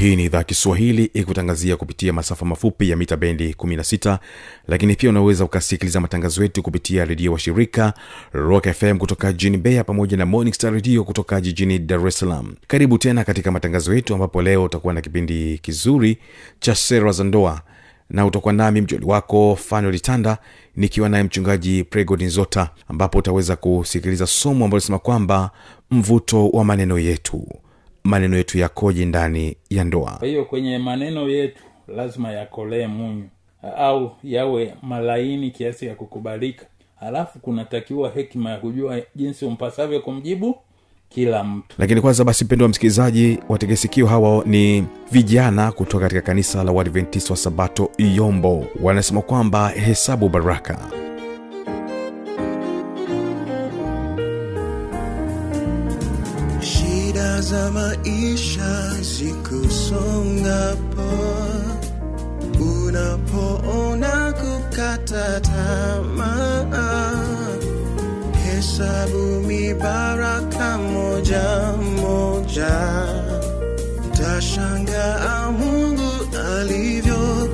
hii ni idhaa kiswahili ikutangazia kupitia masafa mafupi ya mita bendi 16 lakini pia unaweza ukasikiliza matangazo yetu kupitia redio wa shirika rock fm kutoka jijini beya pamoja na morning star redio kutoka jijini dar es salaam. Karibu tena katika matangazo yetu ambapo leo utakuwa na kipindi kizuri cha sera za ndoa na utakuwa nami mjoli wako fanolitanda nikiwa naye mchungaji pregodinzota ambapo utaweza kusikiliza somo ambalo linasema kwamba mvuto wa maneno yetu maneno yetu yakoje ndani ya ndoa? Kwa hiyo kwenye maneno yetu lazima yakolee munyu au yawe malaini kiasi ya kukubalika. Halafu kunatakiwa hekima ya kujua jinsi umpasavyo kumjibu kila mtu. Lakini kwanza basi mpendo wa msikilizaji wategesikio hawa ni vijana kutoka katika kanisa la uadventist wa sabato iyombo. Wanasema kwamba hesabu baraka za maisha zikusongapo unapoona kukata tamaa hesabu mibaraka moja moja. Tashangaa mungu alivyo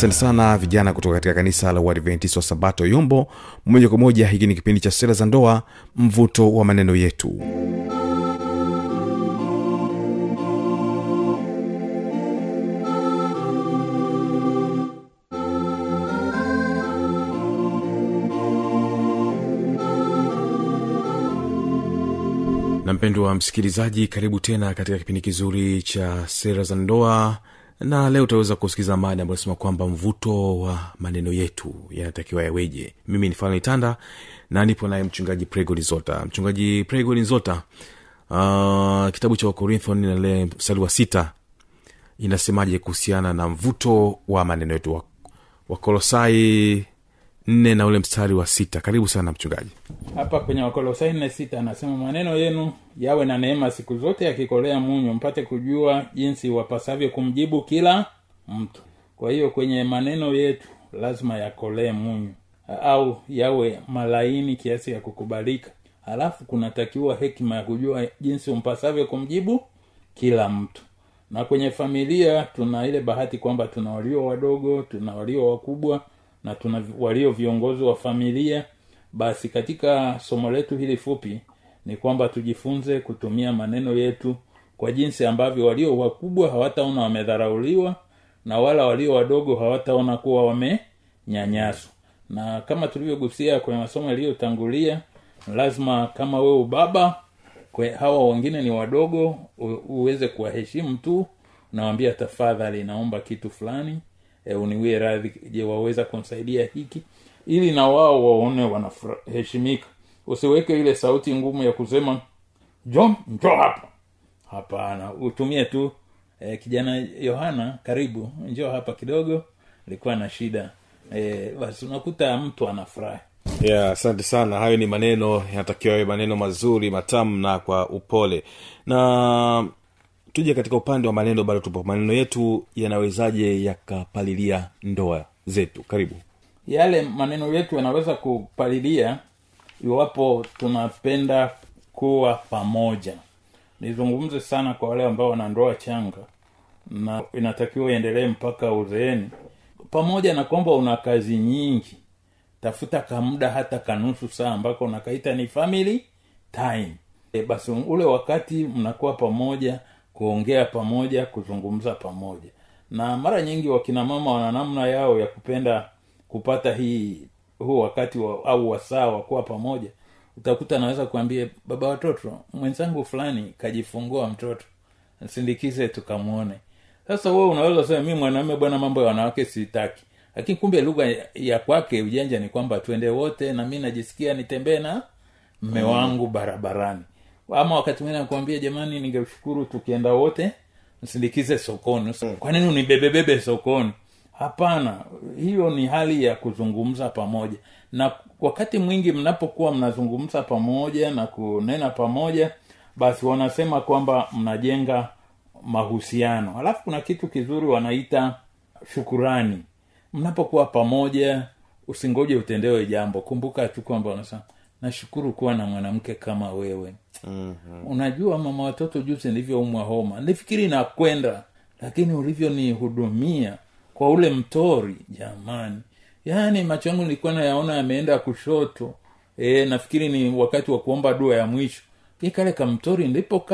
asante sana vijana kutoka katika kanisa la uadventist wa sabato yombo moja kwa moja hiki ni kipindi cha sera za ndoa mvuto wa maneno yetu. Na mpendo wa msikilizaji karibu tena katika kipindi kizuri cha sera za ndoa na leo utaweza kusikiza mada ambayo nasema kwamba mvuto wa maneno yetu yanatakiwa yaweje. Mimi ni fano itanda na nipo naye mchungaji prego lizota mchungaji prego lizota uh, kitabu cha wakorintho nale mstari wa sita inasemaje kuhusiana na mvuto wa maneno yetu? Wa- wakolosai nne na ule mstari wa sita. Karibu sana mchungaji. Hapa kwenye wakolosai nne sita anasema maneno yenu yawe na neema siku zote yakikolea munyu mpate kujua jinsi wapasavyo kumjibu kila mtu. Kwa hiyo kwenye maneno yetu lazima yakolee munyu au yawe malaini kiasi ya kukubalika. Halafu kunatakiwa hekima ya kujua jinsi umpasavyo kumjibu kila mtu. Na kwenye familia tuna ile bahati kwamba tuna walio wadogo tuna walio wakubwa na tuna walio viongozi wa familia basi katika somo letu hili fupi ni kwamba tujifunze kutumia maneno yetu kwa jinsi ambavyo walio wakubwa hawataona wamedharauliwa na wala walio wadogo hawataona kuwa wamenyanyaswa. Na kama tulivyogusia kwenye masomo yaliyotangulia lazima kama wewe ubaba kwe, hawa wengine ni wadogo uweze kuwaheshimu tu. Nawambia tafadhali naomba kitu fulani e, uniwie radhi je waweza kumsaidia hiki ili na wao waone wanaheshimika usiweke ile sauti ngumu ya kusema jo njo hapa. Hapana utumie tu e, kijana yohana karibu njo hapa kidogo likuwa na shida. E, basi unakuta mtu anafurahi. Yeah asante sana. Hayo ni maneno yanatakiwa yawe maneno mazuri matamu na kwa upole. Na tuje katika upande wa maneno bado tupo. Maneno yetu yanawezaje yakapalilia ndoa zetu? Karibu. Yale maneno yetu yanaweza kupalilia iwapo tunapenda kuwa pamoja. Nizungumze sana kwa wale ambao wana ndoa changa na inatakiwa iendelee mpaka uzeeni. Pamoja na kwamba una kazi nyingi tafuta kamuda hata kanusu saa ambako unakaita ni family time. E, basi ule wakati mnakuwa pamoja kuongea pamoja kuzungumza pamoja. Na mara nyingi wakina mama wana namna yao ya kupenda kupata hii huu wakati wa, au wasaa wa kuwa pamoja. Utakuta naweza kuambia baba watoto mwenzangu fulani kajifungua mtoto sindikize tukamwone. Sasa wewe unaweza sema mi mwanaume bwana mambo ya wanawake sitaki. Lakini kumbe lugha ya- ya kwake ujanja ni kwamba twende wote na mi najisikia nitembee na mme wangu barabarani ama wakati mwingine nakuambia jamani ningeshukuru tukienda wote msindikize sokoni. Kwa nini unibebebebe sokoni? Hapana hiyo ni hali ya kuzungumza pamoja. Na wakati mwingi mnapokuwa mnazungumza pamoja na kunena pamoja basi wanasema kwamba mnajenga mahusiano. Alafu kuna kitu kizuri wanaita shukurani. Mnapokuwa pamoja usingoje utendewe jambo. Kumbuka tu kwamba unasema nashukuru kuwa na mwanamke kama wewe. Mm-hmm. unajua mama watoto juzi nilivyoumwa homa nifikiri nakwenda lakini ulivyonihudumia kwa ule mtori jamani. Yaani macho yangu nilikuwa nayaona yameenda kushoto. E, nafikiri ni wakati wa kuomba dua ya mwisho. Hii kale kamtori ndipo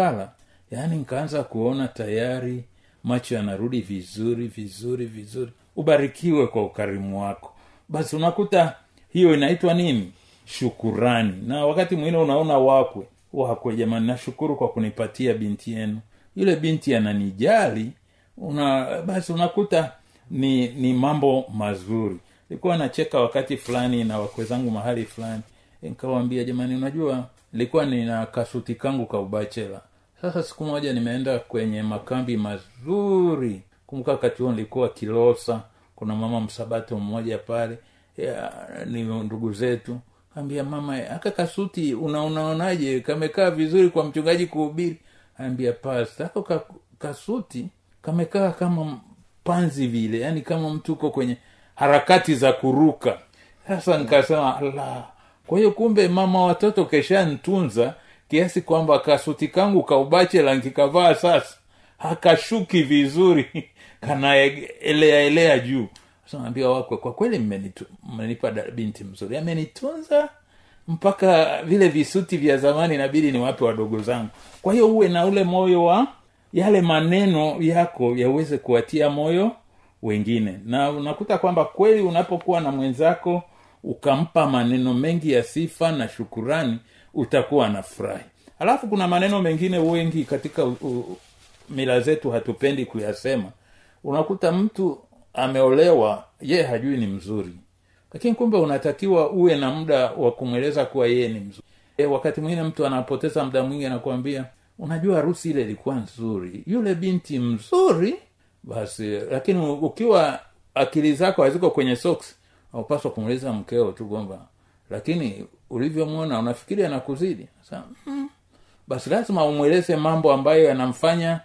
yaani nikaanza kuona tayari macho yanarudi vizuri vizuri vizuri. Ubarikiwe kwa ukarimu wako. Basi unakuta hiyo inaitwa nini shukurani. Na wakati mwingine unaona wakwe wakwe jamani nashukuru kwa kunipatia binti yenu. Yule binti ananijali una basi unakuta ni ni mambo mazuri. Nilikuwa nacheka wakati fulani na wakwe zangu mahali fulani. Nikawambia jamani unajua nilikuwa nina kasuti kangu ka ubachela. Sasa siku moja nimeenda kwenye makambi mazuri. Kumbuka wakati huo nilikuwa kilosa kuna mama msabato mmoja pale ya, ni ndugu zetu ambia mama aka kasuti unaunaonaje kamekaa vizuri kwa mchungaji kuhubiri. Ambia pasta ako ka, kasuti kamekaa kama panzi vile yani kama mtu uko kwenye harakati za kuruka. Sasa nikasema allah kwa hiyo kumbe mama watoto keshantunza kiasi kwamba kasuti kangu kaubachela nkikavaa sasa. Hakashuki vizuri kanaeleaelea juu naambia wakwe kwa kweli mmenipa binti mzuri. Amenitunza mpaka vile visuti vya zamani inabidi niwape wadogo zangu. Kwa hiyo uwe na ule moyo wa yale maneno yako yaweze kuwatia moyo wengine. Na unakuta kwamba kweli unapokuwa na mwenzako ukampa maneno mengi ya sifa na shukurani utakuwa na furahi alafu kuna maneno mengine wengi katika u, u, mila zetu hatupendi kuyasema. Unakuta mtu ameolewa ye hajui ni mzuri. Lakini kumbe unatakiwa uwe na muda wa kumweleza kuwa yeye ni mzuri. E, wakati mwingine mtu anapoteza muda mwingi anakuambia unajua harusi ile ilikuwa nzuri. Yule binti mzuri basi lakini ukiwa akili zako haziko kwenye socks aupaswa kumweleza mkeo tu kwamba lakini ulivyomwona unafikiri anakuzidi Sasa, basi lazima umweleze mambo ambayo yanamfanya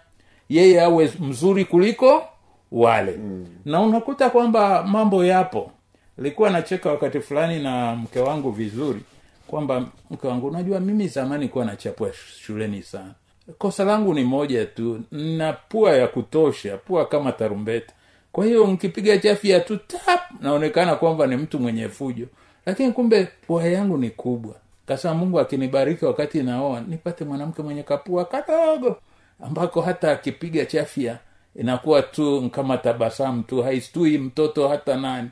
yeye awe mzuri kuliko wale. Mm. na unakuta kwamba mambo yapo. Likuwa nacheka wakati fulani na mke wangu vizuri kwamba mke wangu unajua mimi zamani kuwa nachapwa shuleni sana. Kosa langu ni moja tu na pua ya kutosha pua kama tarumbeta. Kwa hiyo nkipiga chafya tu tap naonekana kwamba ni mtu mwenye fujo. Lakini kumbe pua yangu ni kubwa. Kasema mungu akinibariki wakati naoa nipate mwanamke mwenye kapua kadogo ambako hata akipiga chafya inakuwa tu kama tabasamu tu haistui mtoto hata nani.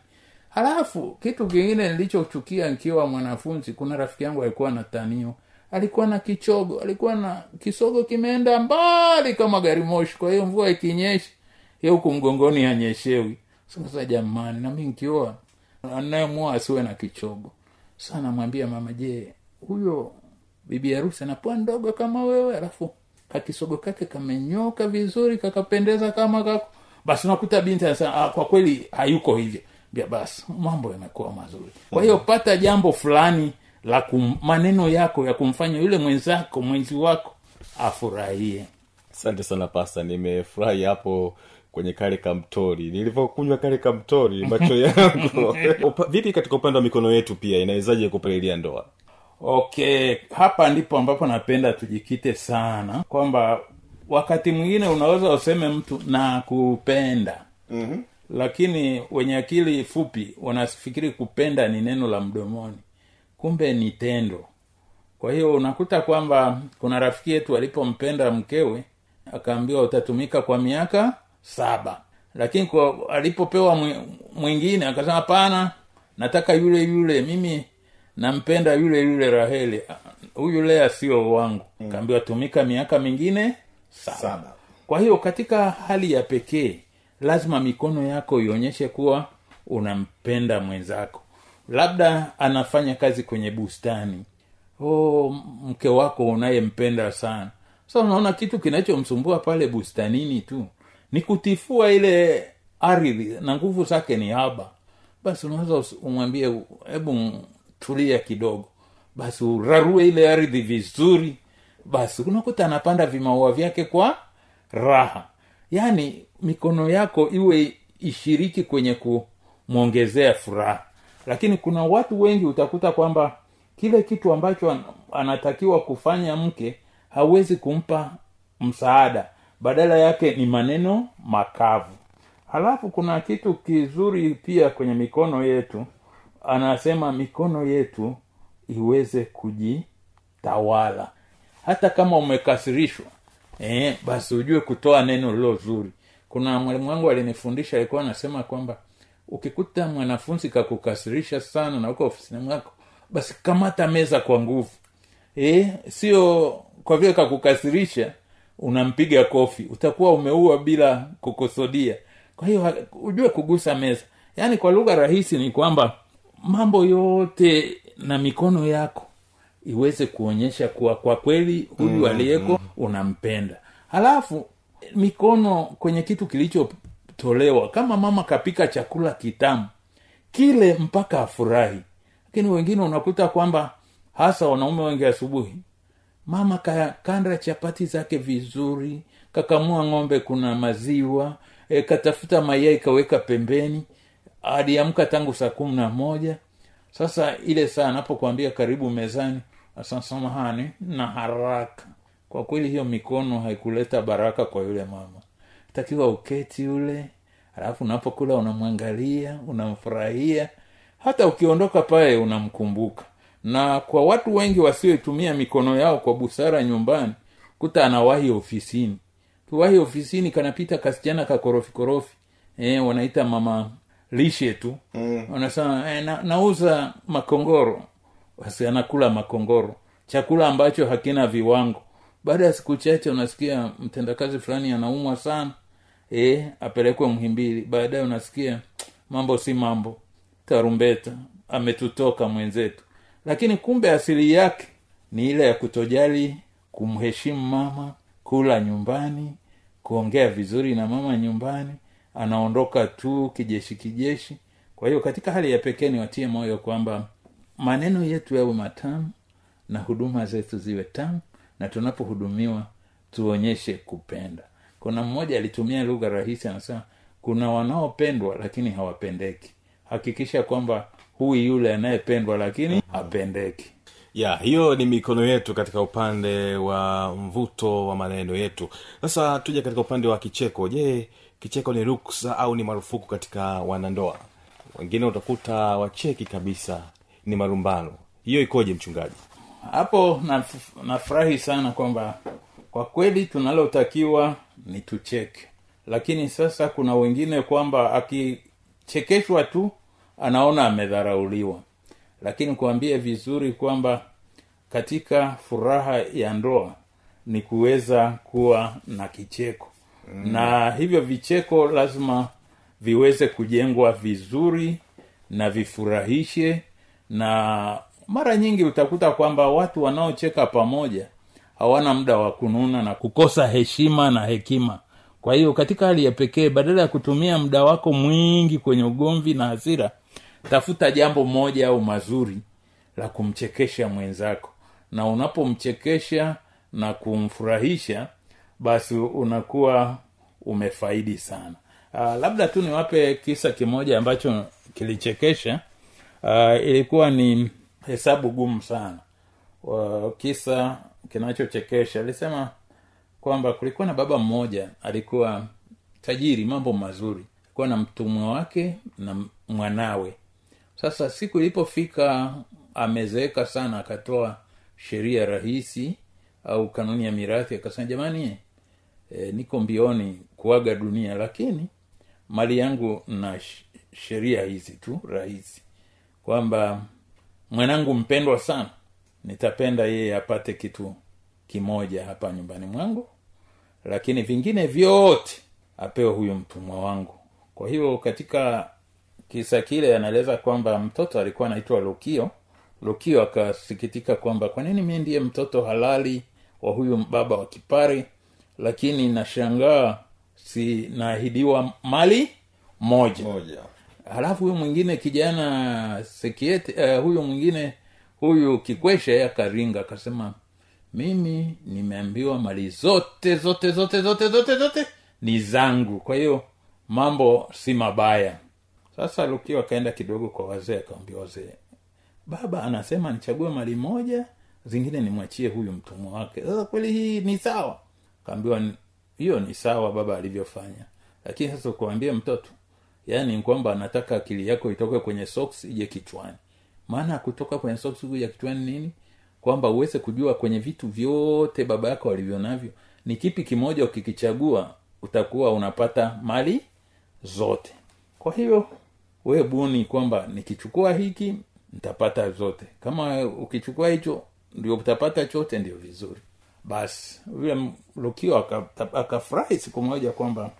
Halafu kitu kingine nilichochukia nikiwa mwanafunzi kuna rafiki yangu alikuwa na tanio. Alikuwa na kichogo alikuwa na kisogo kimeenda mbali kama gari moshi kwa hiyo mvua ikinyesha ye huku mgongoni hanyeshewi. Sasa jamani nami nkioa anayemua asiwe na kichogo. Sa namwambia mama je huyo bibi harusi anapoa ndogo kama wewe alafu kakisogo kake kamenyoka vizuri kakapendeza kama kako. Basi unakuta binti anasema ah, kwa kweli hayuko hivyo. Bia basi mambo yamekuwa mazuri. Kwa hiyo pata jambo fulani la kum, maneno yako ya kumfanya yule mwenzako mwenzi wako afurahie. Asante sana pasta nimefurahi hapo kwenye kale kamtori. Nilivyokunywa kale kamtori macho yangu. Vipi katika upande wa mikono yetu pia inawezaje kupalilia ndoa okay hapa ndipo ambapo napenda tujikite sana kwamba wakati mwingine unaweza useme mtu na kupenda mm-hmm. lakini wenye akili fupi wanafikiri kupenda ni neno la mdomoni. Kumbe ni tendo. Kwa hiyo unakuta kwamba kuna rafiki yetu alipompenda mkewe akaambiwa utatumika kwa miaka saba. Lakini kwa alipopewa mwingine akasema hapana nataka yule yule mimi nampenda yule yule raheli. Huyu lea sio wangu. Mm. kaambiwa tumika miaka mingine saba. Saba. kwa hiyo katika hali ya pekee lazima mikono yako ionyeshe kuwa unampenda mwenzako. Labda anafanya kazi kwenye bustani. Oh, mke wako unayempenda sana. Sasa unaona kitu kinachomsumbua pale bustanini tu. Ni kutifua ile ardhi na nguvu zake ni haba. Basi unaweza umwambie hebu tulia kidogo. Basi urarue ile ardhi vizuri. Basi unakuta anapanda vimaua vyake kwa raha. Yaani mikono yako iwe ishiriki kwenye kumwongezea furaha. Lakini kuna watu wengi utakuta kwamba kile kitu ambacho anatakiwa kufanya mke hawezi kumpa msaada. Badala yake ni maneno makavu. Halafu kuna kitu kizuri pia kwenye mikono yetu anasema mikono yetu iweze kujitawala. Hata kama umekasirishwa eh, basi ujue kutoa neno lilo zuri. Kuna mwalimu wangu alinifundisha alikuwa anasema kwamba ukikuta mwanafunzi kakukasirisha sana na uko ofisini mwako basi kamata meza kwa nguvu. Eh, sio kwa vile kakukasirisha unampiga kofi. Utakuwa umeua bila kukusudia. Kwa hiyo ujue kugusa meza. Yaani kwa lugha rahisi ni kwamba mambo yote na mikono yako iweze kuonyesha kuwa kwa kweli huyu mm, aliyeko unampenda. Halafu mikono kwenye kitu kilichotolewa kama mama kapika chakula kitamu kile mpaka afurahi. Lakini wengine unakuta kwamba hasa wanaume wengi asubuhi mama kakanda chapati zake vizuri kakamua ng'ombe kuna maziwa e, katafuta mayai kaweka pembeni aliamka tangu saa kumi na moja. Sasa ile saa anapokwambia karibu mezani asasamahani na haraka. Kwa kweli hiyo mikono haikuleta baraka kwa yule mama. Takiwa uketi yule alafu unapokula unamwangalia unamfurahia. Hata ukiondoka pale unamkumbuka. Na kwa watu wengi wasioitumia mikono yao kwa busara nyumbani kuta anawahi ofisini. Kiwahi ofisini kanapita kasichana kakorofi korofi. Eh, wanaita mama lishe tu. Mm. wanasema eh, na, nauza makongoro. Basi anakula makongoro. Chakula ambacho hakina viwango. Baada ya siku chache unasikia mtendakazi fulani anaumwa sana. E, apelekwe mhimbili baadaye unasikia mambo si mambo. Tarumbeta. Ametutoka mwenzetu. Lakini kumbe asili yake ni ile ya kutojali kumheshimu mama kula nyumbani kuongea vizuri na mama nyumbani anaondoka tu kijeshi kijeshi. Kwa hiyo katika hali ya pekee niwatie moyo kwamba maneno yetu yawe matamu na huduma zetu ziwe tamu na tunapohudumiwa tuonyeshe kupenda. Kuna mmoja alitumia lugha rahisi anasema kuna wanaopendwa lakini hawapendeki. Hakikisha kwamba huyu yule anayependwa lakini hapendeki. Ya hiyo ni mikono yetu katika upande wa mvuto wa maneno yetu. Sasa tuje katika upande wa kicheko. Je kicheko ni ruksa au ni marufuku katika wanandoa? Wengine utakuta wacheki kabisa ni marumbano. Hiyo ikoje mchungaji? Hapo naf- nafurahi sana kwamba kwa kweli tunalotakiwa ni tucheke. Lakini sasa kuna wengine kwamba akichekeshwa tu anaona amedharauliwa. Lakini kuambie vizuri kwamba katika furaha ya ndoa ni kuweza kuwa na kicheko mm. na hivyo vicheko lazima viweze kujengwa vizuri na vifurahishe na mara nyingi utakuta kwamba watu wanaocheka pamoja hawana muda wa kununa na kukosa heshima na hekima kwa hiyo katika hali ya pekee badala ya kutumia muda wako mwingi kwenye ugomvi na hasira tafuta jambo moja au mazuri la kumchekesha mwenzako na unapomchekesha na kumfurahisha basi unakuwa umefaidi sana. Uh, labda tu niwape kisa kimoja ambacho kilichekesha. Uh, ilikuwa ni hesabu gumu sana. Uh, kisa kinachochekesha. Alisema kwamba kulikuwa na baba mmoja alikuwa tajiri mambo mazuri. Alikuwa na mtumwa wake na mwanawe. Sasa siku ilipofika amezeeka sana akatoa sheria rahisi au kanuni ya mirathi akasema jamani e, niko mbioni kuaga dunia lakini mali yangu na sheria hizi tu rahisi. Kwamba mwanangu mpendwa sana nitapenda yeye apate kitu kimoja hapa nyumbani mwangu lakini vingine vyote apewe huyu mtumwa wangu. Kwa hiyo katika kisa kile anaeleza kwamba mtoto alikuwa anaitwa lukio. Lukio akasikitika kwamba kwa nini mi ndiye mtoto halali wa huyu baba wa kipari lakini nashangaa si naahidiwa mali moja. Moja. Halafu huyu mwingine kijana sekiete uh, huyu mwingine huyu kikwesha akaringa akasema mimi nimeambiwa mali zote zote zote zote zote zote ni zangu kwa hiyo mambo si mabaya. Sasa lukio akaenda kidogo kwa wazee akawambia wazee baba anasema nichague mali moja zingine nimwachie huyu mtumwa wake. Sasa kweli hii ni sawa kaambiwa hiyo ni sawa baba alivyofanya. Lakini sasa ukuambie mtoto yaani kwamba anataka akili yako itoke kwenye socks ije kichwani. Maana kutoka kwenye socks kuja kichwani nini? Kwamba uweze kujua kwenye vitu vyote baba yako alivyo navyo ni kipi kimoja ukikichagua utakuwa unapata mali zote. Kwa hiyo we buni kwamba nikichukua hiki nitapata zote. Kama ukichukua hicho ndio utapata chote ndio vizuri basi yule lukio aka- akafurahi siku moja kwamba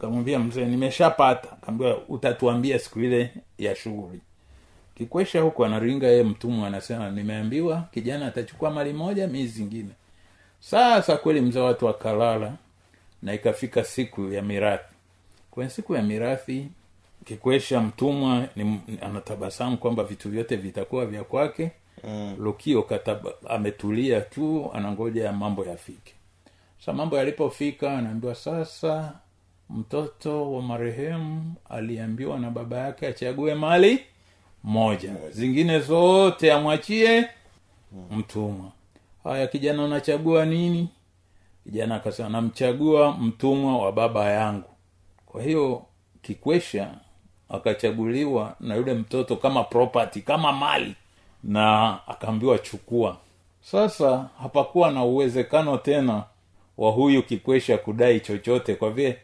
kamwambia mzee nimeshapata. Kaambia utatuambia siku ile ya shughuli. Kikwesha huku anaringa yeye mtumwa anasema nimeambiwa kijana atachukua mali moja mii zingine. Sasa kweli mzee watu akalala na ikafika siku ya mirathi. Kwenye siku ya mirathi kikwesha mtumwa anatabasamu kwamba vitu vyote vitakuwa vya kwake mm. lukio kataba, ametulia tu anangoja mambo yafike. Sa mambo yalipofika anaambiwa sasa mtoto wa marehemu aliambiwa na baba yake achague mali moja. Zingine zote amwachie mtumwa. Haya kijana unachagua nini? Kijana akasema namchagua mtumwa wa baba yangu. Kwa hiyo kikwesha akachaguliwa na yule mtoto kama property kama mali na akaambiwa chukua. Sasa hapakuwa na uwezekano tena wa huyu kikwesha kudai chochote kwa vile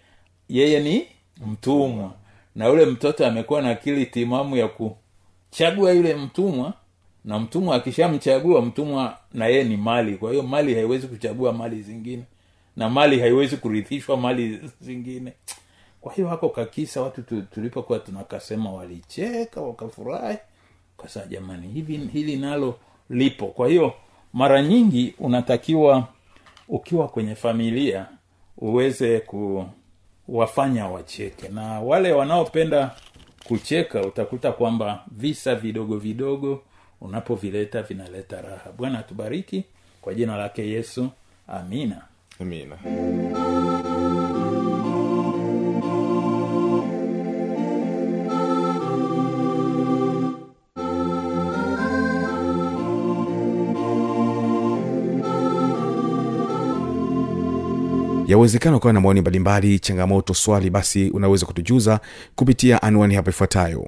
yeye ni mtumwa. Na yule mtoto amekuwa na akili timamu ya kuchagua yule mtumwa na mtumwa akishamchagua mtumwa na yeye ni mali. Kwa hiyo mali haiwezi kuchagua mali zingine na mali haiwezi kurithishwa mali zingine. Kwa hiyo hako kakisa watu tulipokuwa tunakasema walicheka wakafurahi kasa jamani hivi hili nalo lipo. Kwa hiyo mara nyingi unatakiwa ukiwa kwenye familia uweze kuwafanya wacheke. Na wale wanaopenda kucheka utakuta kwamba visa vidogo vidogo unapovileta vinaleta raha. Bwana atubariki kwa jina lake yesu amina. Amina yawezekana ukawa na maoni mbalimbali changamoto swali basi unaweza kutujuza kupitia anwani hapo ifuatayo.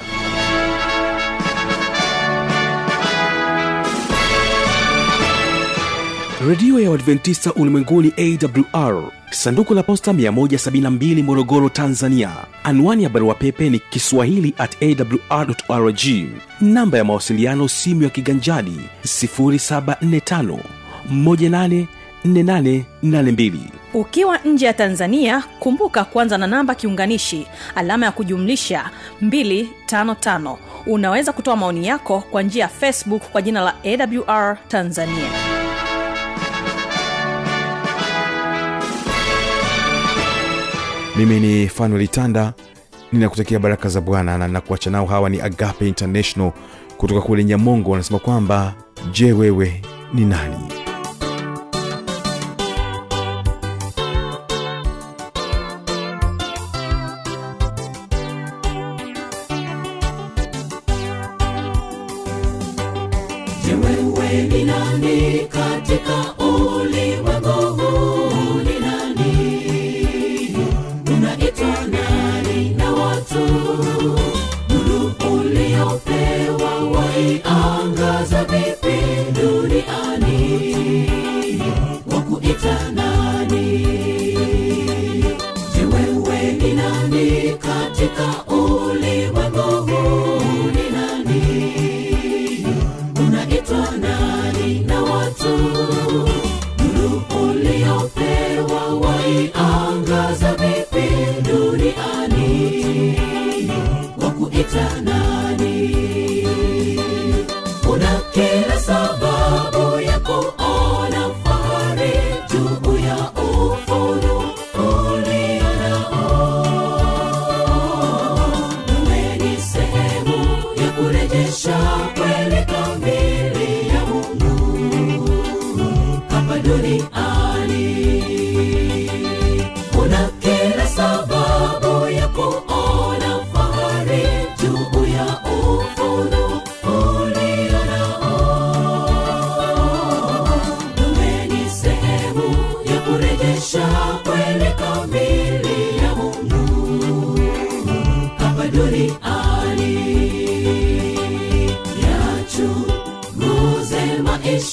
Redio ya uadventista ulimwenguni awr sanduku la posta 172 morogoro tanzania. Anwani ya barua pepe ni kiswahili at awr rg namba ya mawasiliano simu ya kiganjadi 745 184882 ukiwa nje ya tanzania kumbuka kuanza na namba kiunganishi alama ya kujumlisha 255 unaweza kutoa maoni yako kwa njia ya facebook kwa jina la awr tanzania. Mimi ni fanuel tanda ninakutakia baraka za bwana na nakuacha nao. Hawa ni agape international kutoka kule nyamongo wanasema kwamba je wewe ni nani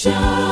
maisha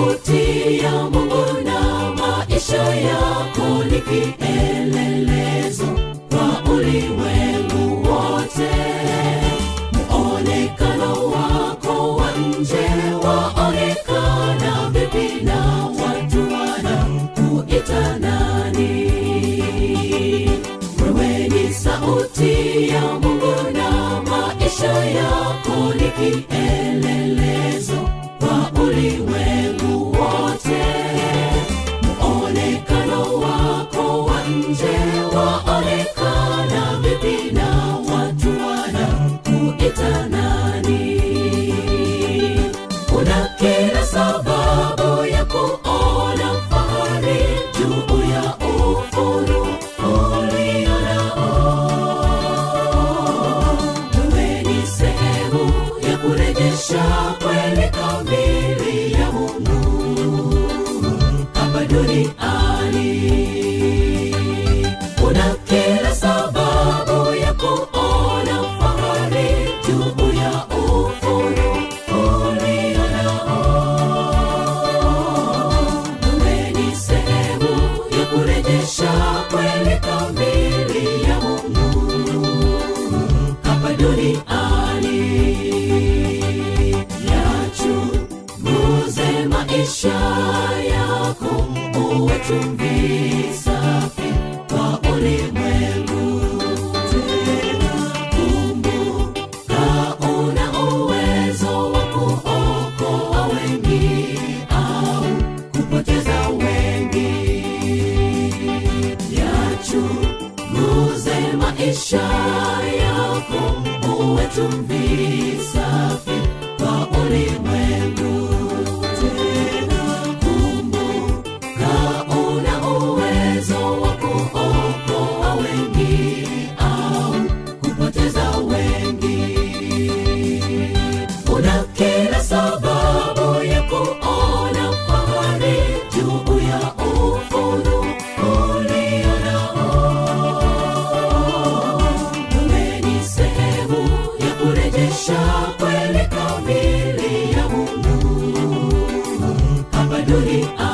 sauti ya mungu na maisha yako ni hapa